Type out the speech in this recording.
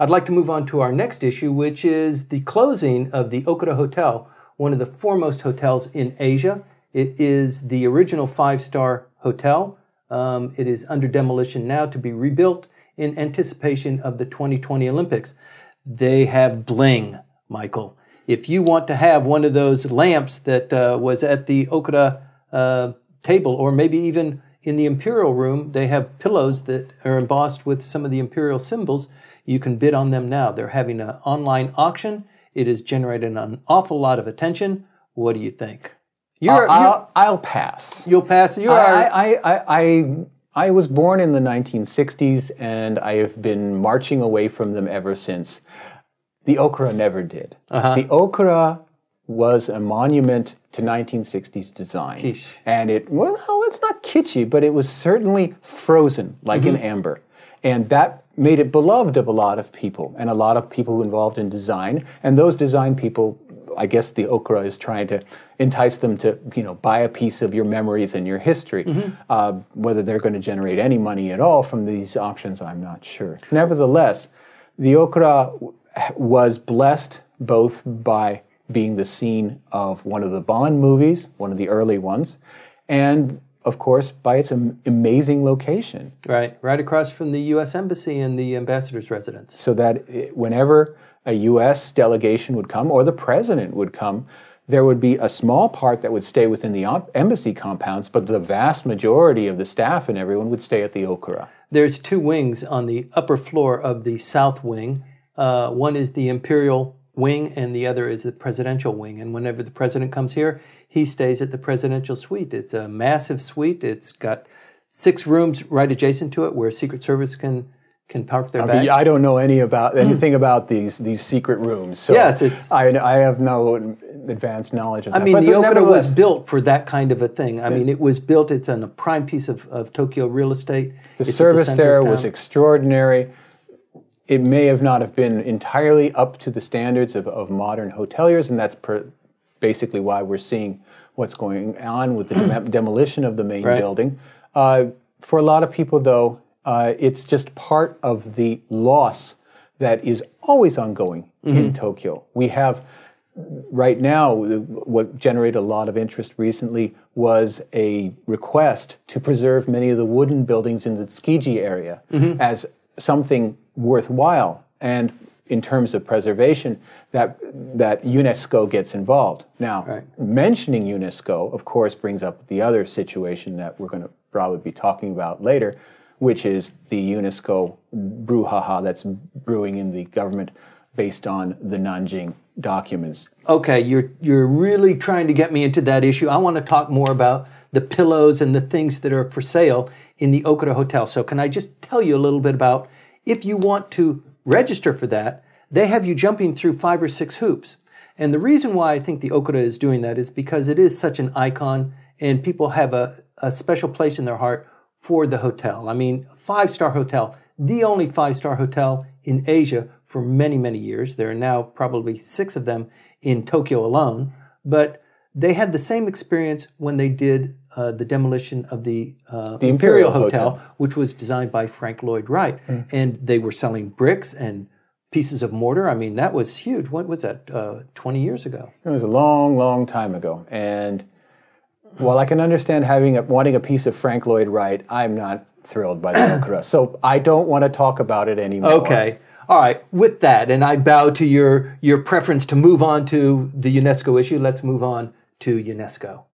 I'd like to move on to our next issue, which is the closing of the Okura Hotel, one of the foremost hotels in Asia. It is the original five star hotel. Um, it is under demolition now to be rebuilt in anticipation of the 2020 Olympics. They have bling, Michael. If you want to have one of those lamps that uh, was at the Okura uh, table, or maybe even in the Imperial Room, they have pillows that are embossed with some of the Imperial symbols. You can bid on them now. They're having an online auction. It has generated an awful lot of attention. What do you think? You're, I'll, I'll, I'll pass. You'll pass. You are. I, I, I, I was born in the 1960s, and I have been marching away from them ever since. The Okura never did. Uh-huh. The Okura was a monument to 1960s design. And it, well, no, it's not kitschy, but it was certainly frozen, like mm-hmm. in amber. And that made it beloved of a lot of people and a lot of people involved in design. And those design people, I guess the Okura is trying to entice them to, you know, buy a piece of your memories and your history. Mm-hmm. Uh, whether they're going to generate any money at all from these auctions, I'm not sure. Nevertheless, the Okura was blessed both by being the scene of one of the Bond movies, one of the early ones, and of course, by its amazing location. Right, right across from the U.S. Embassy and the ambassador's residence. So that whenever a U.S. delegation would come or the president would come, there would be a small part that would stay within the embassy compounds, but the vast majority of the staff and everyone would stay at the Okura. There's two wings on the upper floor of the south wing. Uh, one is the Imperial wing, and the other is the presidential wing. And whenever the president comes here, he stays at the presidential suite. It's a massive suite. It's got six rooms right adjacent to it where Secret Service can can park their bags. I don't know any about anything about these these secret rooms. So yes, it's. I, I have no advanced knowledge of I that. I mean, but the Okura was built for that kind of a thing. I mean, it was built. It's on a prime piece of, of Tokyo real estate. The it's service the there was extraordinary. It may have not have been entirely up to the standards of, of modern hoteliers, and that's per, basically why we're seeing what's going on with the demolition of the main right. building. Uh, for a lot of people, though, uh, it's just part of the loss that is always ongoing mm-hmm. in Tokyo. We have right now what generated a lot of interest recently was a request to preserve many of the wooden buildings in the Tsukiji area mm-hmm. as something worthwhile. And in terms of preservation, that that UNESCO gets involved. Now, right. mentioning UNESCO, of course, brings up the other situation that we're going to probably be talking about later, which is the UNESCO brouhaha that's brewing in the government based on the Nanjing documents. Okay, you're you're really trying to get me into that issue. I want to talk more about the pillows and the things that are for sale in the Okura Hotel. So, can I just tell you a little bit about if you want to register for that? they have you jumping through five or six hoops. And the reason why I think the Okura is doing that is because it is such an icon and people have a, a special place in their heart for the hotel. I mean, five star hotel, the only five star hotel in Asia for many, many years. There are now probably six of them in Tokyo alone. But they had the same experience when they did uh, the demolition of the, uh, the Imperial, Imperial Hotel, Hotel, which was designed by Frank Lloyd Wright. Mm. And they were selling bricks and pieces of mortar. I mean, that was huge. What was that? Uh, Twenty years ago. It was a long, long time ago. And while I can understand having a, wanting a piece of Frank Lloyd Wright, I'm not thrilled by the Okura. So I don't want to talk about it anymore. Okay. All right. With that, and I bow to your your preference to move on to the UNESCO issue. Let's move on to UNESCO.